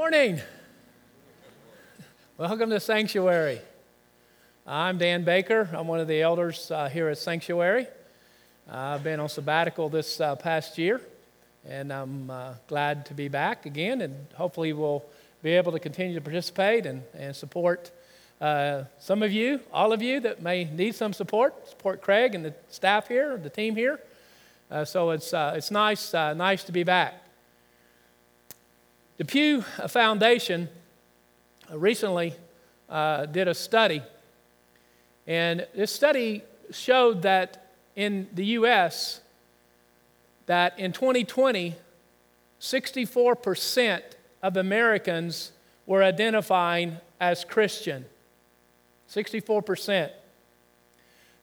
Morning. Welcome to Sanctuary. I'm Dan Baker. I'm one of the elders uh, here at Sanctuary. Uh, I've been on sabbatical this uh, past year, and I'm uh, glad to be back again. And hopefully, we'll be able to continue to participate and, and support uh, some of you, all of you that may need some support. Support Craig and the staff here, the team here. Uh, so it's, it's nice, nice to be back. The Pew Foundation recently uh, did a study, and this study showed that in the U.S., that in 2020, 64% of Americans were identifying as Christian. 64%.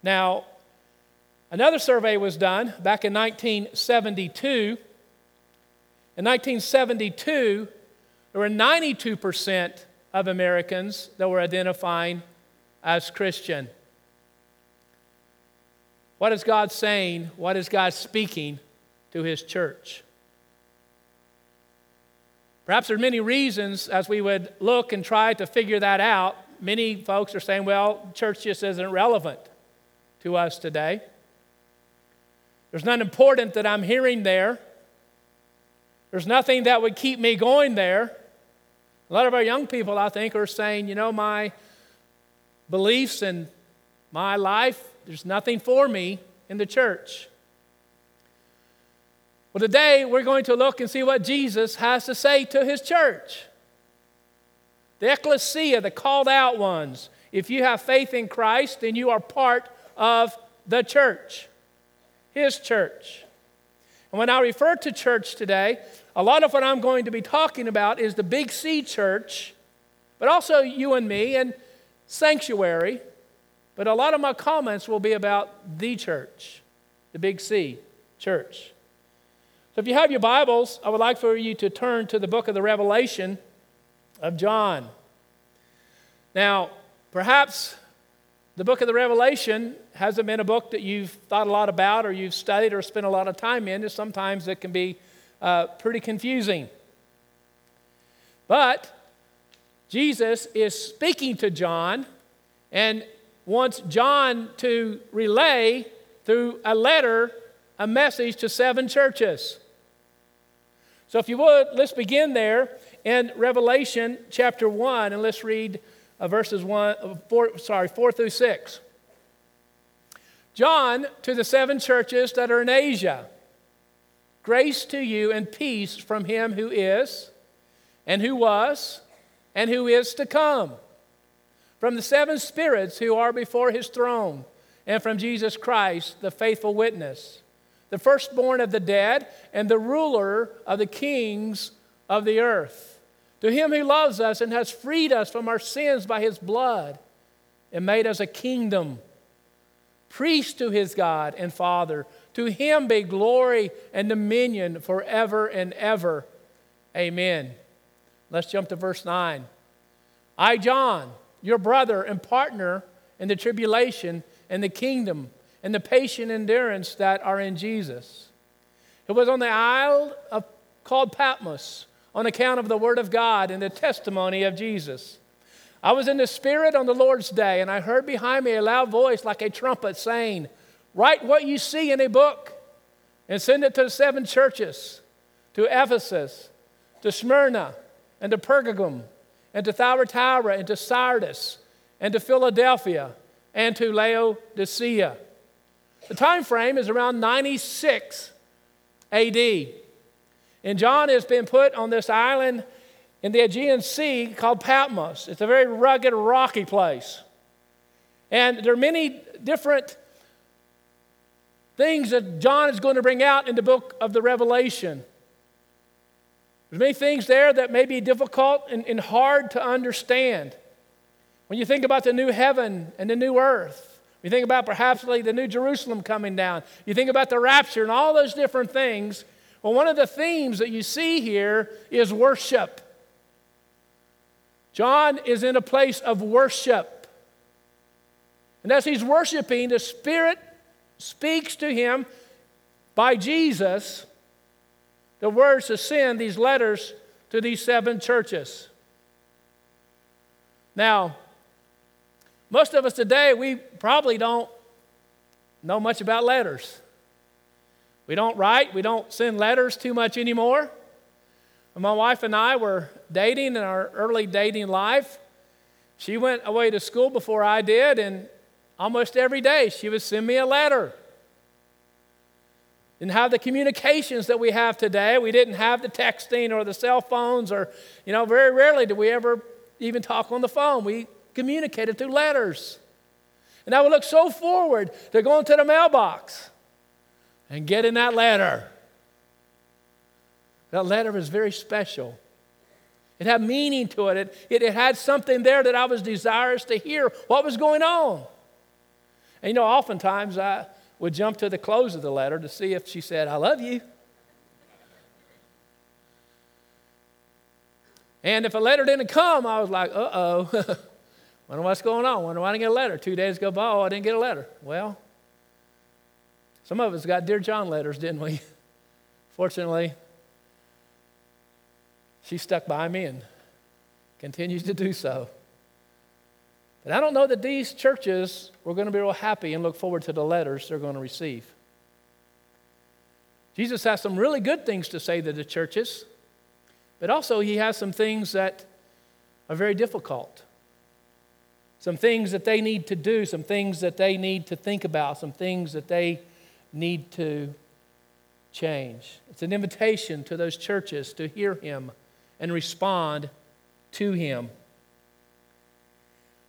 Now, another survey was done back in 1972 in 1972, there were 92% of Americans that were identifying as Christian. What is God saying? What is God speaking to His church? Perhaps there are many reasons as we would look and try to figure that out. Many folks are saying, well, church just isn't relevant to us today. There's nothing important that I'm hearing there. There's nothing that would keep me going there. A lot of our young people, I think, are saying, you know, my beliefs and my life, there's nothing for me in the church. Well, today we're going to look and see what Jesus has to say to his church. The ecclesia, the called out ones. If you have faith in Christ, then you are part of the church, his church. And when I refer to church today, a lot of what I'm going to be talking about is the Big C church, but also you and me and sanctuary. But a lot of my comments will be about the church, the Big C church. So if you have your Bibles, I would like for you to turn to the book of the Revelation of John. Now, perhaps the book of the Revelation hasn't been a book that you've thought a lot about or you've studied or spent a lot of time in. Sometimes it can be uh, pretty confusing. But Jesus is speaking to John and wants John to relay through a letter a message to seven churches. So, if you would, let's begin there in Revelation chapter 1 and let's read uh, verses one, uh, four, sorry, 4 through 6. John to the seven churches that are in Asia. Grace to you and peace from him who is, and who was, and who is to come. From the seven spirits who are before his throne, and from Jesus Christ, the faithful witness, the firstborn of the dead, and the ruler of the kings of the earth to him who loves us and has freed us from our sins by his blood and made us a kingdom, priest to his God and Father. To him be glory and dominion forever and ever. Amen. Let's jump to verse 9. I, John, your brother and partner in the tribulation and the kingdom and the patient endurance that are in Jesus, who was on the isle of, called Patmos on account of the Word of God and the testimony of Jesus. I was in the Spirit on the Lord's day, and I heard behind me a loud voice like a trumpet saying, Write what you see in a book and send it to the seven churches to Ephesus, to Smyrna, and to Pergamum, and to Thyatira, and to Sardis, and to Philadelphia, and to Laodicea. The time frame is around 96 AD. And John has been put on this island in the Aegean Sea called Patmos. It's a very rugged, rocky place. And there are many different things that John is going to bring out in the book of the Revelation. There's many things there that may be difficult and, and hard to understand. When you think about the new heaven and the new earth, you think about perhaps like the new Jerusalem coming down, you think about the rapture and all those different things, well, one of the themes that you see here is worship. John is in a place of worship. And as he's worshiping, the Spirit speaks to him by Jesus the words to send these letters to these seven churches. Now, most of us today, we probably don't know much about letters. We don't write, we don't send letters too much anymore. When my wife and I were dating in our early dating life, she went away to school before I did, and almost every day she would send me a letter. Didn't have the communications that we have today. We didn't have the texting or the cell phones, or, you know, very rarely did we ever even talk on the phone. We communicated through letters. And I would look so forward to going to the mailbox and get in that letter. That letter was very special. It had meaning to it. It, it. it, had something there that I was desirous to hear what was going on. And you know, oftentimes I would jump to the close of the letter to see if she said, I love you. And if a letter didn't come, I was like, uh oh. Wonder what's going on. Wonder why I didn't get a letter. Two days go by, oh, I didn't get a letter. Well, some of us got Dear John letters, didn't we? Fortunately, she stuck by me and continues to do so. But I don't know that these churches were going to be real happy and look forward to the letters they're going to receive. Jesus has some really good things to say to the churches, but also he has some things that are very difficult some things that they need to do, some things that they need to think about, some things that they need to change. It's an invitation to those churches to hear him and respond to him.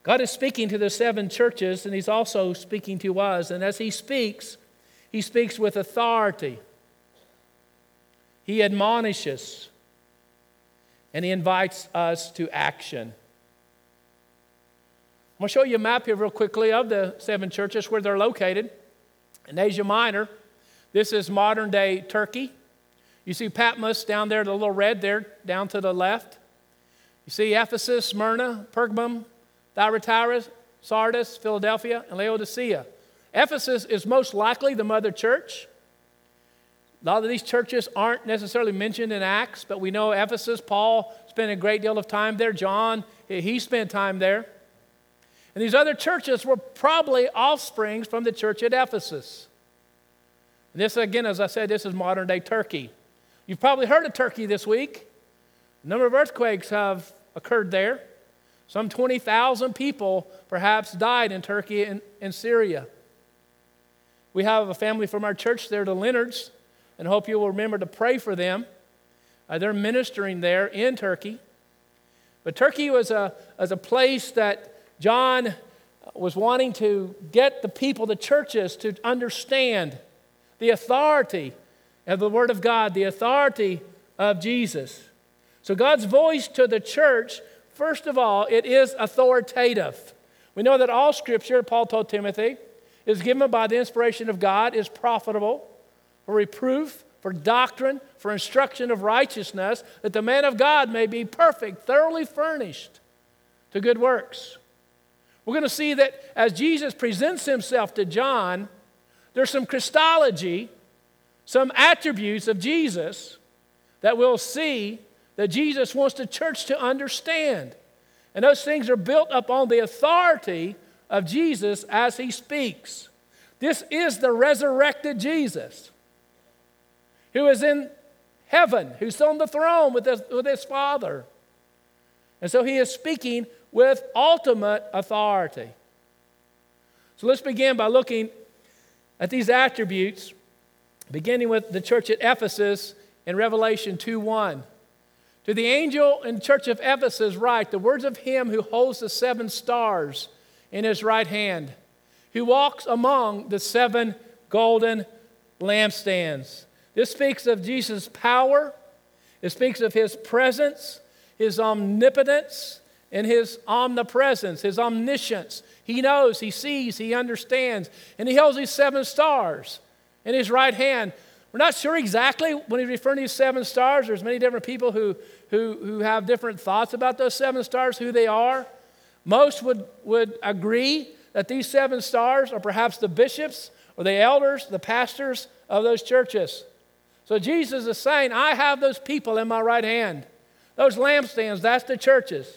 God is speaking to the seven churches, and he's also speaking to us. And as he speaks, he speaks with authority. He admonishes, and he invites us to action. I'm going to show you a map here, real quickly, of the seven churches where they're located. In Asia Minor, this is modern day Turkey. You see Patmos down there, the little red there, down to the left. You see Ephesus, Smyrna, Pergamum, Thyatira, Sardis, Philadelphia, and Laodicea. Ephesus is most likely the mother church. A lot of these churches aren't necessarily mentioned in Acts, but we know Ephesus, Paul spent a great deal of time there. John, he spent time there. And these other churches were probably offsprings from the church at Ephesus. And this, again, as I said, this is modern day Turkey. You've probably heard of Turkey this week. A number of earthquakes have occurred there. Some 20,000 people perhaps died in Turkey and, and Syria. We have a family from our church there, the Leonards, and hope you will remember to pray for them. Uh, they're ministering there in Turkey. But Turkey was a, was a place that John was wanting to get the people, the churches, to understand the authority of the Word of God, the authority of Jesus. So, God's voice to the church, first of all, it is authoritative. We know that all Scripture, Paul told Timothy, is given by the inspiration of God, is profitable for reproof, for doctrine, for instruction of righteousness, that the man of God may be perfect, thoroughly furnished to good works. We're going to see that as Jesus presents himself to John, there's some Christology, some attributes of Jesus that we'll see that Jesus wants the church to understand. And those things are built upon the authority of Jesus as he speaks. This is the resurrected Jesus who is in heaven, who's on the throne with his, with his Father. And so he is speaking with ultimate authority. So let's begin by looking at these attributes, beginning with the church at Ephesus in Revelation 2 1. To the angel in the church of Ephesus, write the words of him who holds the seven stars in his right hand, who walks among the seven golden lampstands. This speaks of Jesus' power, it speaks of his presence, his omnipotence, in his omnipresence, his omniscience. He knows, he sees, he understands. And he holds these seven stars in his right hand. We're not sure exactly when he's referring to these seven stars. There's many different people who, who, who have different thoughts about those seven stars, who they are. Most would, would agree that these seven stars are perhaps the bishops or the elders, the pastors of those churches. So Jesus is saying, I have those people in my right hand. Those lampstands, that's the churches.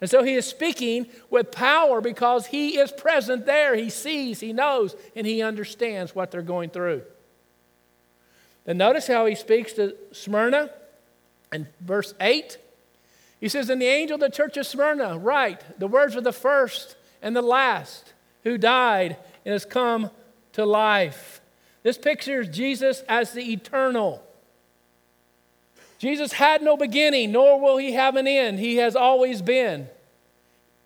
And so he is speaking with power because he is present there. He sees, he knows, and he understands what they're going through. And notice how he speaks to Smyrna in verse 8. He says, And the angel of the church of Smyrna, write the words of the first and the last who died and has come to life. This pictures Jesus as the eternal. Jesus had no beginning, nor will he have an end. He has always been.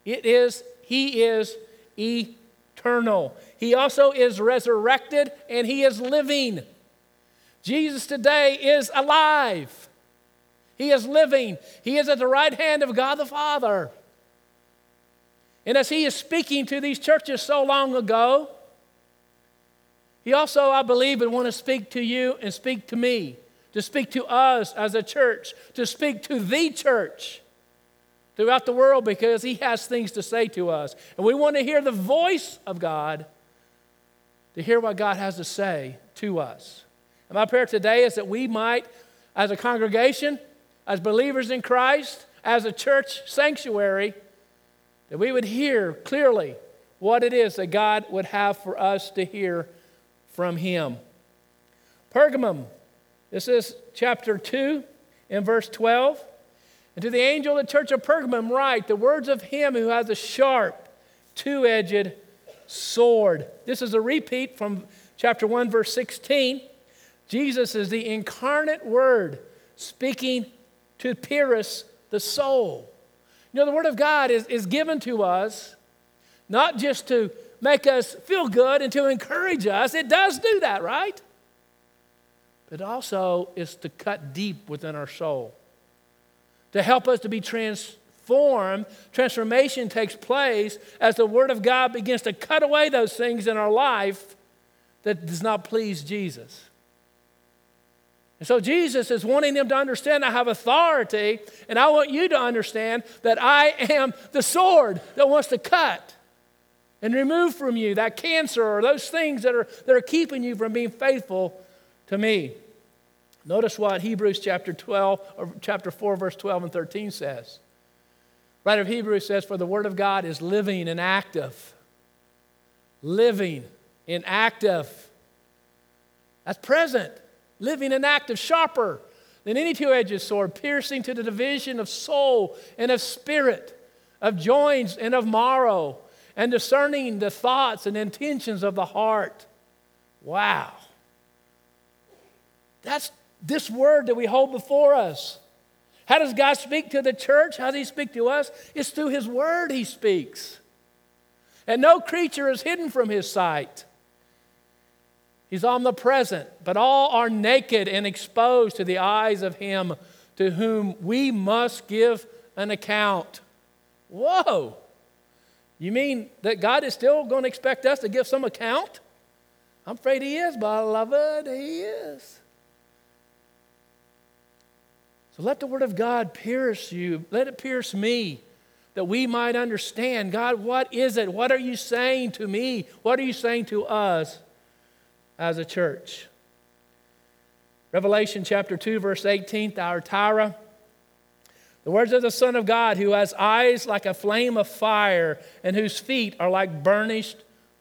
It is, he is eternal. He also is resurrected and he is living. Jesus today is alive. He is living. He is at the right hand of God the Father. And as he is speaking to these churches so long ago, he also, I believe, would want to speak to you and speak to me, to speak to us as a church, to speak to the church throughout the world because he has things to say to us. And we want to hear the voice of God, to hear what God has to say to us. And my prayer today is that we might, as a congregation, as believers in Christ, as a church sanctuary, that we would hear clearly what it is that God would have for us to hear from Him. Pergamum, this is chapter 2 in verse 12. And to the angel of the church of Pergamum, write the words of him who has a sharp, two edged sword. This is a repeat from chapter 1, verse 16. Jesus is the incarnate word speaking to pierce the soul. You know, the Word of God is, is given to us not just to make us feel good and to encourage us, it does do that, right? But also is to cut deep within our soul, to help us to be transformed. Transformation takes place as the Word of God begins to cut away those things in our life that does not please Jesus. And so Jesus is wanting them to understand I have authority, and I want you to understand that I am the sword that wants to cut and remove from you that cancer or those things that are, that are keeping you from being faithful to me. Notice what Hebrews chapter 12 or chapter 4 verse 12 and 13 says. Writer of Hebrews says for the word of God is living and active. Living and active. That's present living and active, sharper than any two edged sword, piercing to the division of soul and of spirit, of joints and of marrow, and discerning the thoughts and intentions of the heart. Wow. That's this word that we hold before us. How does God speak to the church? How does He speak to us? It's through His word He speaks. And no creature is hidden from His sight. He's omnipresent, but all are naked and exposed to the eyes of Him to whom we must give an account. Whoa! You mean that God is still going to expect us to give some account? I'm afraid He is, beloved. He is. So let the Word of God pierce you. Let it pierce me that we might understand God, what is it? What are you saying to me? What are you saying to us? as a church. Revelation chapter 2, verse 18, Thyatira. The words of the Son of God, who has eyes like a flame of fire and whose feet are like burnished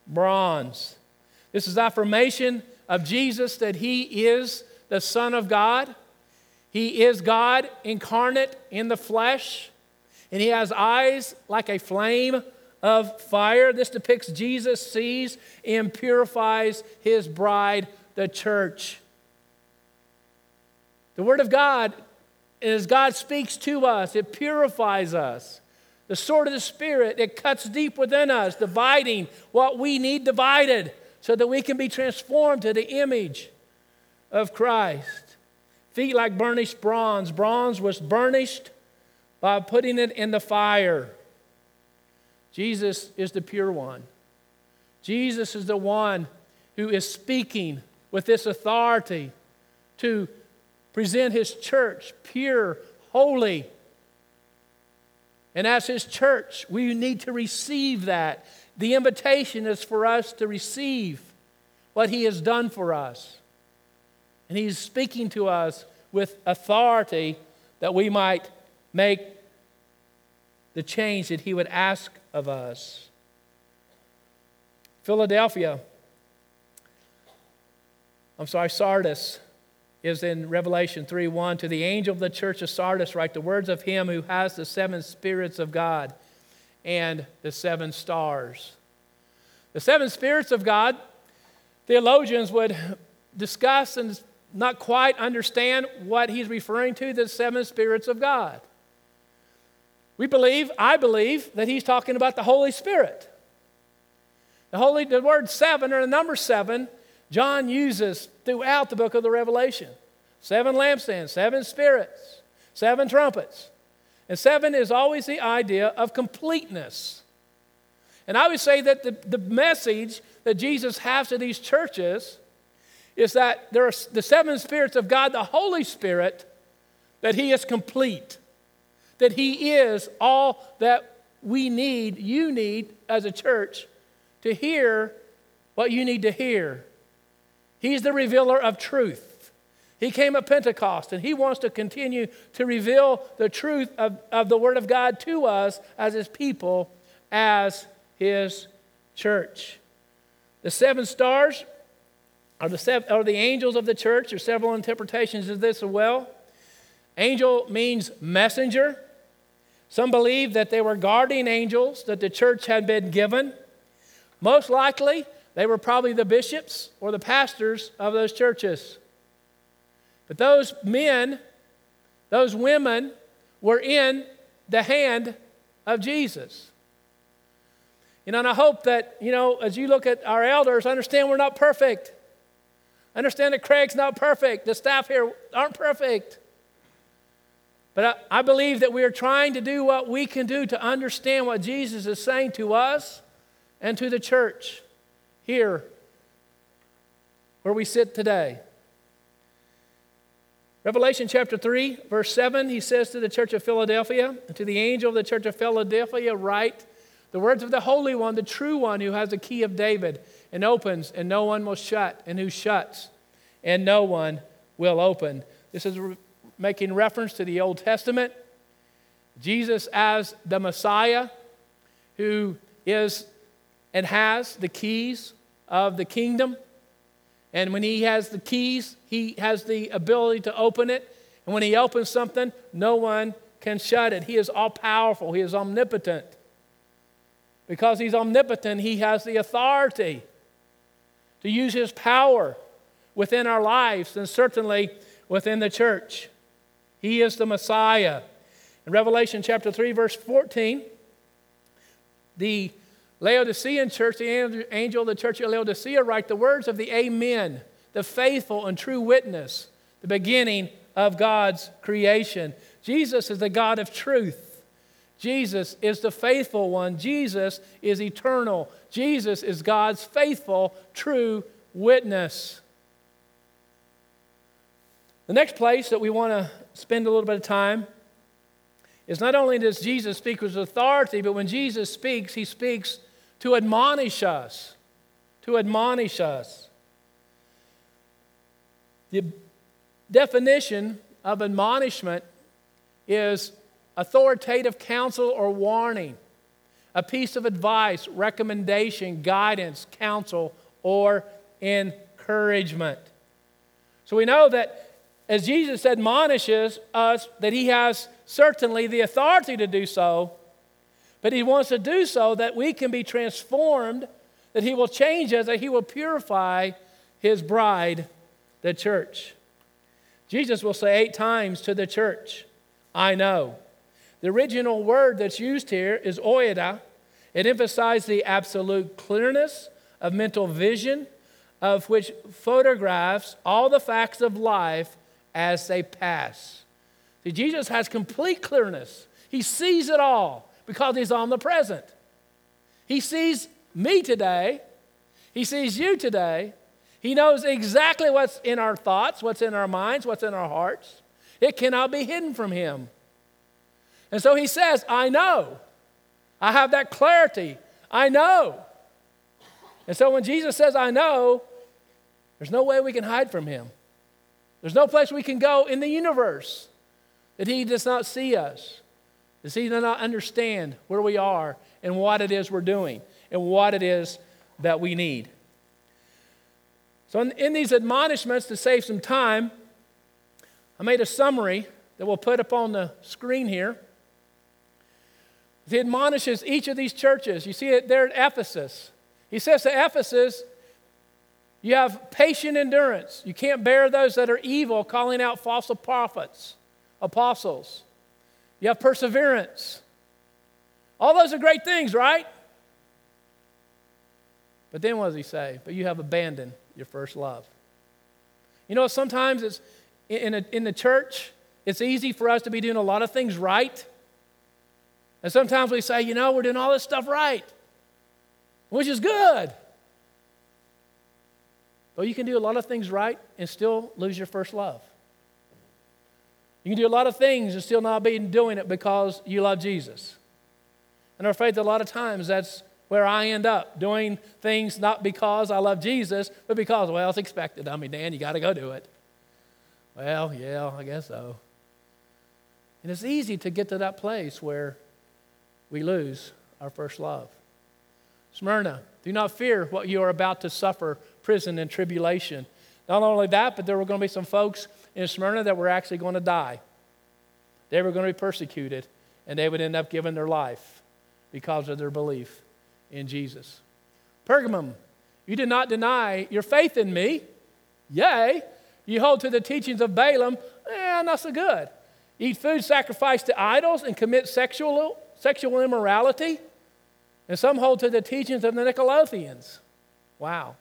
bronze. This is affirmation of Jesus that he is the Son of God. He is God incarnate in the flesh, and he has eyes like a flame of fire. This depicts Jesus sees and purifies his bride, the church. The Word of God, as God speaks to us, it purifies us. The sword of the Spirit, it cuts deep within us, dividing what we need divided so that we can be transformed to the image of Christ. Feet like burnished bronze. Bronze was burnished by putting it in the fire. Jesus is the pure one. Jesus is the one who is speaking with this authority to present his church pure, holy. And as his church, we need to receive that. The invitation is for us to receive what he has done for us. And he's speaking to us with authority that we might make the change that He would ask of us. Philadelphia, I'm sorry, Sardis is in Revelation 3 1. To the angel of the church of Sardis, write the words of him who has the seven spirits of God and the seven stars. The seven spirits of God, theologians would discuss and not quite understand what he's referring to the seven spirits of God. We believe, I believe, that he's talking about the Holy Spirit. The, Holy, the word seven or the number seven John uses throughout the book of the Revelation seven lampstands, seven spirits, seven trumpets. And seven is always the idea of completeness. And I would say that the, the message that Jesus has to these churches is that there are the seven spirits of God, the Holy Spirit, that He is complete, that He is all that we need, you need as a church to hear what you need to hear He's the revealer of truth. He came at Pentecost and he wants to continue to reveal the truth of, of the Word of God to us as his people, as his church. The seven stars are the, are the angels of the church. There's several interpretations of this as well. Angel means messenger. Some believe that they were guardian angels that the church had been given. Most likely, they were probably the bishops or the pastors of those churches. But those men, those women, were in the hand of Jesus. You know, and I hope that, you know, as you look at our elders, understand we're not perfect. Understand that Craig's not perfect. The staff here aren't perfect. But I, I believe that we are trying to do what we can do to understand what Jesus is saying to us and to the church here where we sit today. Revelation chapter 3, verse 7, he says to the church of Philadelphia, to the angel of the church of Philadelphia, write the words of the Holy One, the true one who has the key of David, and opens, and no one will shut, and who shuts, and no one will open. This is re- making reference to the Old Testament. Jesus as the Messiah, who is and has the keys of the kingdom. And when he has the keys, he has the ability to open it. And when he opens something, no one can shut it. He is all powerful, he is omnipotent. Because he's omnipotent, he has the authority to use his power within our lives and certainly within the church. He is the Messiah. In Revelation chapter 3, verse 14, the Laodicean church, the angel of the church of Laodicea, write the words of the Amen, the faithful and true witness, the beginning of God's creation. Jesus is the God of truth. Jesus is the faithful one. Jesus is eternal. Jesus is God's faithful, true witness. The next place that we want to spend a little bit of time is not only does Jesus speak with authority, but when Jesus speaks, he speaks to admonish us. To admonish us. The definition of admonishment is authoritative counsel or warning, a piece of advice, recommendation, guidance, counsel, or encouragement. So we know that as Jesus admonishes us, that he has certainly the authority to do so, but He wants to do so that we can be transformed, that He will change us, that He will purify His bride, the church. Jesus will say eight times to the church, I know. The original word that's used here is oida. It emphasizes the absolute clearness of mental vision, of which photographs all the facts of life as they pass. See, Jesus has complete clearness. He sees it all because He's omnipresent. He sees me today, He sees you today. He knows exactly what's in our thoughts, what's in our minds, what's in our hearts. It cannot be hidden from Him. And so He says, I know. I have that clarity. I know. And so when Jesus says, I know, there's no way we can hide from Him. There's no place we can go in the universe that He does not see us Does he does not understand where we are and what it is we're doing and what it is that we need? So, in, in these admonishments, to save some time, I made a summary that we'll put up on the screen here. He admonishes each of these churches. You see it there at Ephesus. He says to Ephesus, You have patient endurance. You can't bear those that are evil, calling out false prophets, apostles. You have perseverance. All those are great things, right? But then what does he say? But you have abandoned your first love. You know, sometimes it's in, a, in the church, it's easy for us to be doing a lot of things right. And sometimes we say, you know, we're doing all this stuff right, which is good. But you can do a lot of things right and still lose your first love. You can do a lot of things and still not be doing it because you love Jesus. And I'm afraid that a lot of times that's where I end up doing things not because I love Jesus, but because, well, it's expected. I mean, Dan, you got to go do it. Well, yeah, I guess so. And it's easy to get to that place where we lose our first love. Smyrna, do not fear what you are about to suffer prison and tribulation. Not only that, but there were going to be some folks in Smyrna that were actually going to die. They were going to be persecuted, and they would end up giving their life because of their belief in Jesus. Pergamum, you did not deny your faith in me. Yea, you hold to the teachings of Balaam. Eh, not so good. Eat food sacrificed to idols and commit sexual, sexual immorality. And some hold to the teachings of the Nicolaitans. Wow.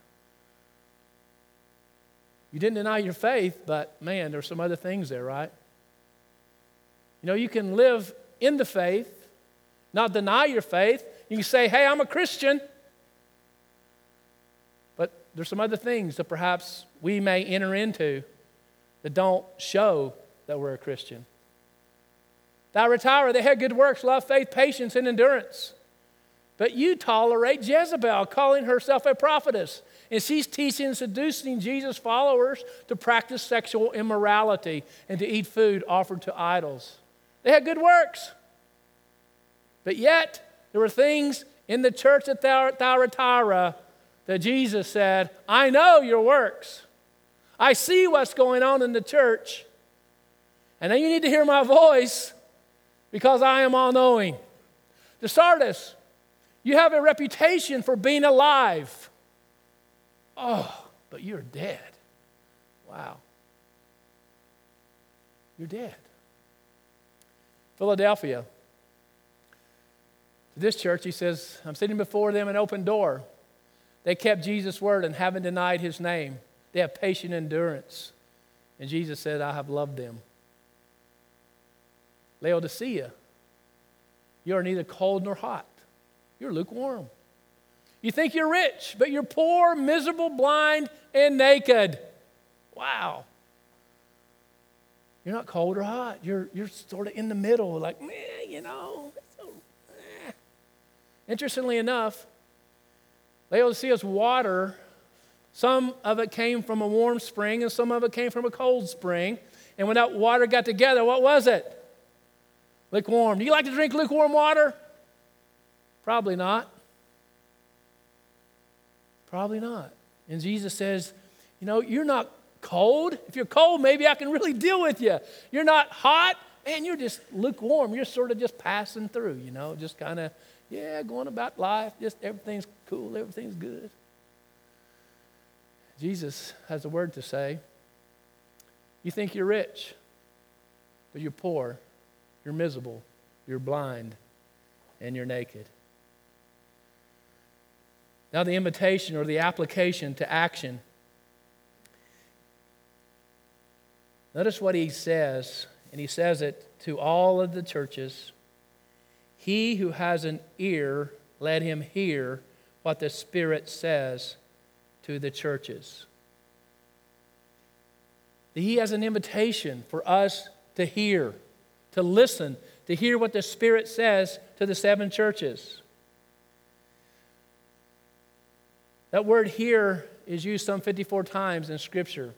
You didn't deny your faith, but man, there's some other things there, right? You know, you can live in the faith, not deny your faith. You can say, hey, I'm a Christian. But there's some other things that perhaps we may enter into that don't show that we're a Christian. Thyatira, they had good works, love, faith, patience, and endurance. But you tolerate Jezebel, calling herself a prophetess. And she's teaching and seducing Jesus' followers to practice sexual immorality and to eat food offered to idols. They had good works. But yet, there were things in the church at Thyatira that Jesus said, I know your works. I see what's going on in the church. And then you need to hear my voice because I am all knowing. To Sardis, you have a reputation for being alive. Oh, but you're dead. Wow. You're dead. Philadelphia. To this church, he says, I'm sitting before them an open door. They kept Jesus' word and haven't denied his name. They have patient endurance. And Jesus said, I have loved them. Laodicea, you are neither cold nor hot. You're lukewarm. You think you're rich, but you're poor, miserable, blind, and naked. Wow. You're not cold or hot. You're, you're sort of in the middle, like, man, you know. So. Interestingly enough, Laodicea's water, some of it came from a warm spring and some of it came from a cold spring. And when that water got together, what was it? Lukewarm. Do you like to drink lukewarm water? Probably not. Probably not. And Jesus says, You know, you're not cold. If you're cold, maybe I can really deal with you. You're not hot, man, you're just lukewarm. You're sort of just passing through, you know, just kind of, yeah, going about life. Just everything's cool, everything's good. Jesus has a word to say. You think you're rich, but you're poor, you're miserable, you're blind, and you're naked. Now, the invitation or the application to action. Notice what he says, and he says it to all of the churches. He who has an ear, let him hear what the Spirit says to the churches. He has an invitation for us to hear, to listen, to hear what the Spirit says to the seven churches. That word here is used some 54 times in Scripture.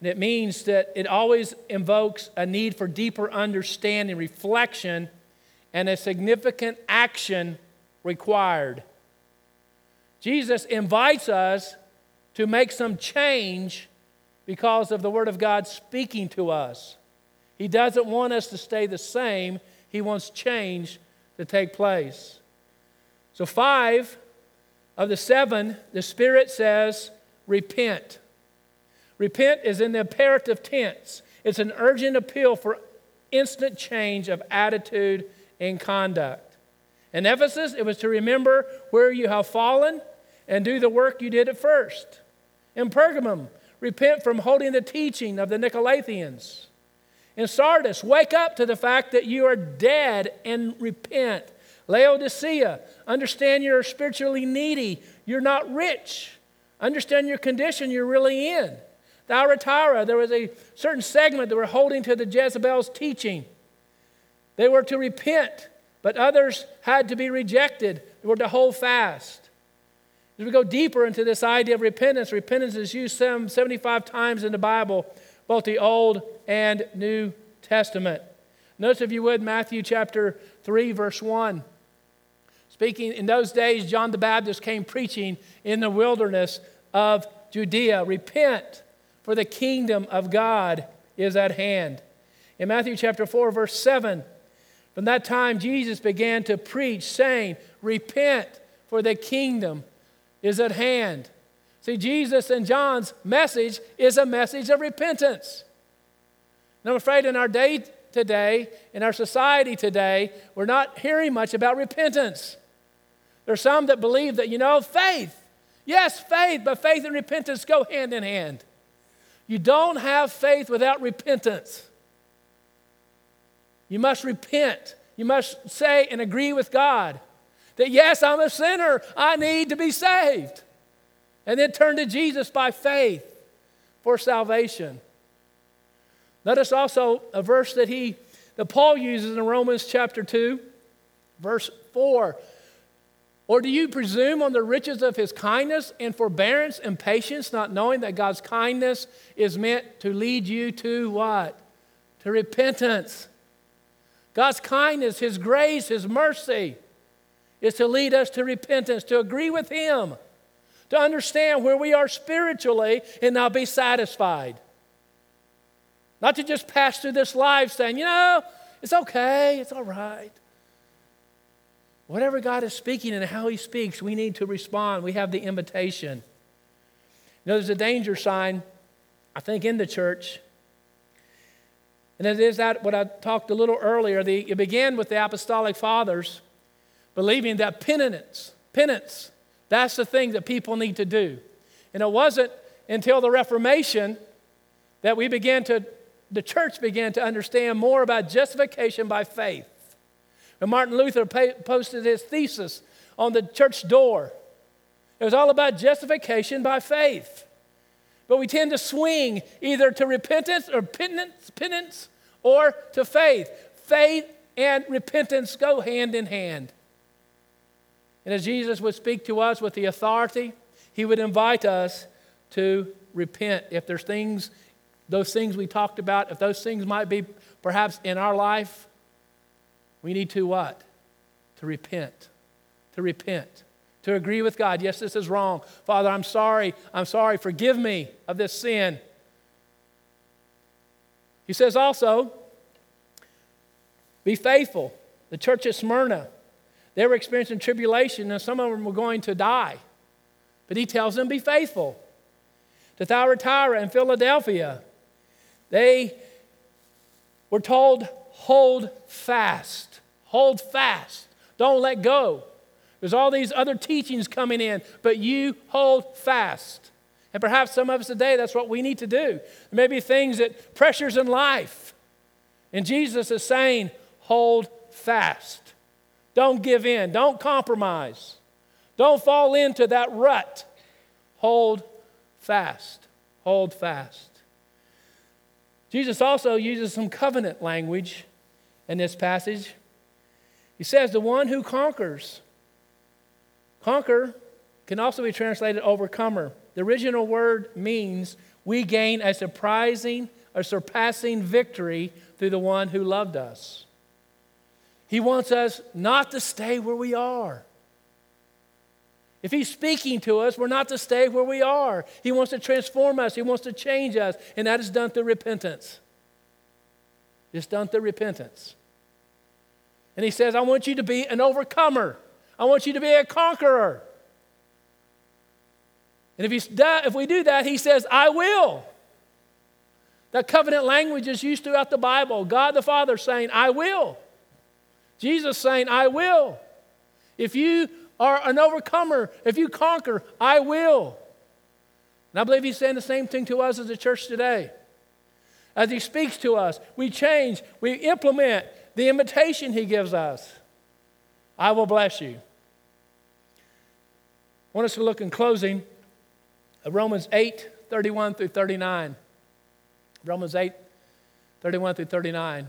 And it means that it always invokes a need for deeper understanding, reflection, and a significant action required. Jesus invites us to make some change because of the Word of God speaking to us. He doesn't want us to stay the same, He wants change to take place. So, five of the seven, the Spirit says, repent. Repent is in the imperative tense, it's an urgent appeal for instant change of attitude and conduct. In Ephesus, it was to remember where you have fallen and do the work you did at first. In Pergamum, repent from holding the teaching of the Nicolaitans. In Sardis, wake up to the fact that you are dead and repent. Laodicea, understand you're spiritually needy, you're not rich. Understand your condition you're really in. Thyatira, there was a certain segment that were holding to the Jezebel's teaching. They were to repent, but others had to be rejected. They were to hold fast. As we go deeper into this idea of repentance, repentance is used some 75 times in the Bible, both the Old and New Testament. Notice, if you would, Matthew chapter 3, verse 1. Speaking in those days, John the Baptist came preaching in the wilderness of Judea Repent, for the kingdom of God is at hand. In Matthew chapter 4, verse 7, from that time Jesus began to preach, saying, Repent, for the kingdom is at hand. See, Jesus and John's message is a message of repentance. And I'm afraid in our day today, in our society today, we're not hearing much about repentance. There are some that believe that, you know, faith, yes, faith, but faith and repentance go hand in hand. You don't have faith without repentance. You must repent. You must say and agree with God that, yes, I'm a sinner. I need to be saved. And then turn to Jesus by faith for salvation. Notice also a verse that he that Paul uses in Romans chapter 2, verse 4. Or do you presume on the riches of his kindness and forbearance and patience, not knowing that God's kindness is meant to lead you to what? To repentance. God's kindness, His grace, His mercy is to lead us to repentance, to agree with Him, to understand where we are spiritually and now be satisfied. Not to just pass through this life saying, you know, it's okay, it's all right. Whatever God is speaking and how He speaks, we need to respond. We have the invitation. You know, there's a danger sign, I think, in the church and it is that what I talked a little earlier. The, it began with the apostolic fathers believing that penitence, penance, that's the thing that people need to do. And it wasn't until the Reformation that we began to, the church began to understand more about justification by faith. And Martin Luther posted his thesis on the church door, it was all about justification by faith. But we tend to swing either to repentance or penance, penance or to faith. Faith and repentance go hand in hand. And as Jesus would speak to us with the authority, he would invite us to repent. If there's things, those things we talked about, if those things might be perhaps in our life, we need to what? To repent. To repent to agree with God. Yes, this is wrong. Father, I'm sorry. I'm sorry. Forgive me of this sin. He says also, be faithful. The church at Smyrna, they were experiencing tribulation and some of them were going to die. But he tells them, be faithful. To Thyatira and Philadelphia, they were told, hold fast. Hold fast. Don't let go. There's all these other teachings coming in, but you hold fast. And perhaps some of us today, that's what we need to do. There may be things that pressures in life. And Jesus is saying, hold fast. Don't give in. Don't compromise. Don't fall into that rut. Hold fast. Hold fast. Jesus also uses some covenant language in this passage. He says, The one who conquers Conquer can also be translated overcomer. The original word means we gain a surprising or surpassing victory through the one who loved us. He wants us not to stay where we are. If He's speaking to us, we're not to stay where we are. He wants to transform us, He wants to change us, and that is done through repentance. It's done through repentance. And He says, I want you to be an overcomer, I want you to be a conqueror. And if, if we do that, He says, I will. That covenant language is used throughout the Bible. God the Father saying, I will. Jesus saying, I will. If you are an overcomer, if you conquer, I will. And I believe he's saying the same thing to us as a church today. As he speaks to us, we change, we implement the invitation he gives us. I will bless you. I want us to look in closing at Romans 8 31 through 39. Romans 8, 31 through 39.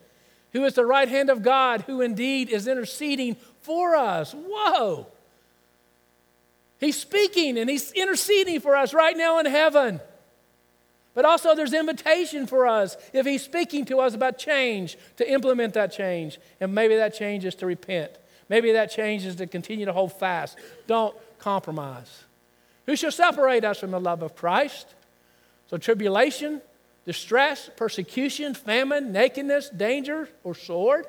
who is the right hand of God, who indeed is interceding for us. Whoa! He's speaking and he's interceding for us right now in heaven. But also, there's invitation for us if he's speaking to us about change, to implement that change. And maybe that change is to repent. Maybe that change is to continue to hold fast. Don't compromise. Who shall separate us from the love of Christ? So, tribulation, distress, persecution, famine, nakedness, danger, or sword.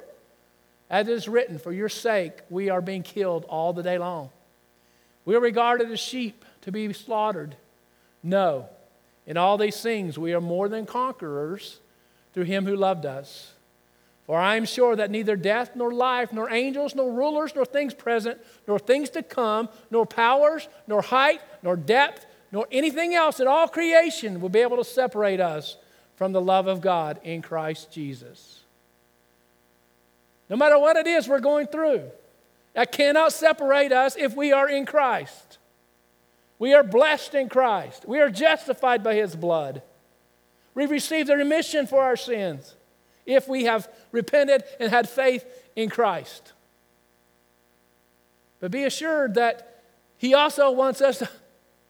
As it is written, for your sake we are being killed all the day long. We are regarded as sheep to be slaughtered. No, in all these things we are more than conquerors through him who loved us. For I am sure that neither death, nor life, nor angels, nor rulers, nor things present, nor things to come, nor powers, nor height, nor depth, nor anything else in all creation will be able to separate us from the love of God in Christ Jesus. No matter what it is we're going through, that cannot separate us if we are in Christ. We are blessed in Christ. We are justified by His blood. We receive the remission for our sins if we have repented and had faith in Christ. But be assured that He also wants us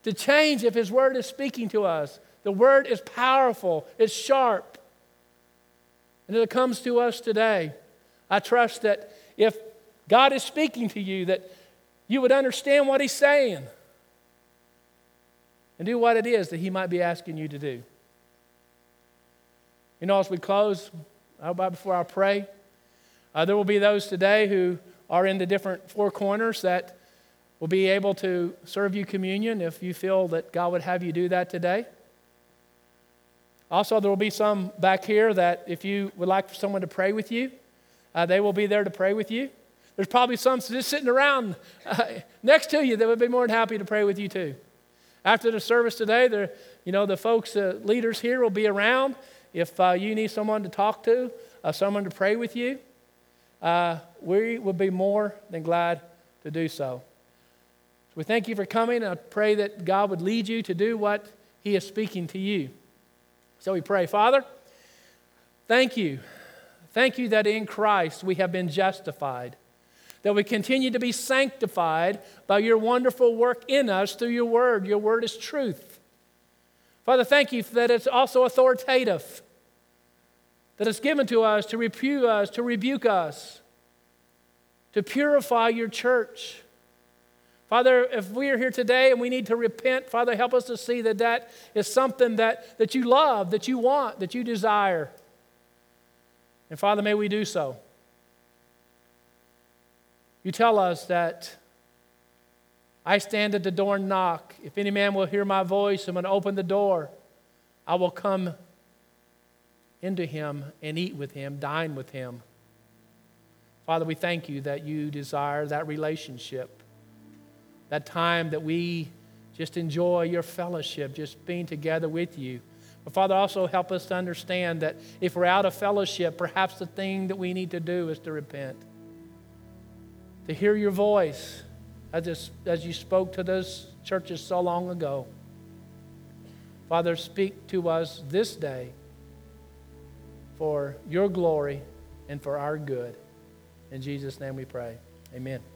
to change if His Word is speaking to us. The word is powerful, it's sharp. And it comes to us today. I trust that if God is speaking to you, that you would understand what He's saying and do what it is that He might be asking you to do. You know, as we close, before I pray, uh, there will be those today who are in the different four corners that will be able to serve you communion if you feel that God would have you do that today. Also, there will be some back here that if you would like for someone to pray with you, uh, they will be there to pray with you. There's probably some just sitting around uh, next to you that would be more than happy to pray with you too. After the service today, there, you know, the folks, uh, leaders here will be around. If uh, you need someone to talk to, uh, someone to pray with you, uh, we would be more than glad to do so. We thank you for coming. I pray that God would lead you to do what He is speaking to you. So we pray, Father, thank you. Thank you that in Christ we have been justified, that we continue to be sanctified by your wonderful work in us through your word. Your word is truth. Father, thank you that it's also authoritative, that it's given to us to rebuke us, to rebuke us, to purify your church. Father, if we are here today and we need to repent, Father, help us to see that that is something that, that you love, that you want, that you desire. And Father, may we do so. You tell us that I stand at the door and knock. If any man will hear my voice and will open the door, I will come into him and eat with him, dine with him. Father, we thank you that you desire that relationship that time that we just enjoy your fellowship, just being together with you. But Father, also help us to understand that if we're out of fellowship, perhaps the thing that we need to do is to repent, to hear your voice as, as you spoke to those churches so long ago. Father, speak to us this day for your glory and for our good. In Jesus' name we pray. Amen.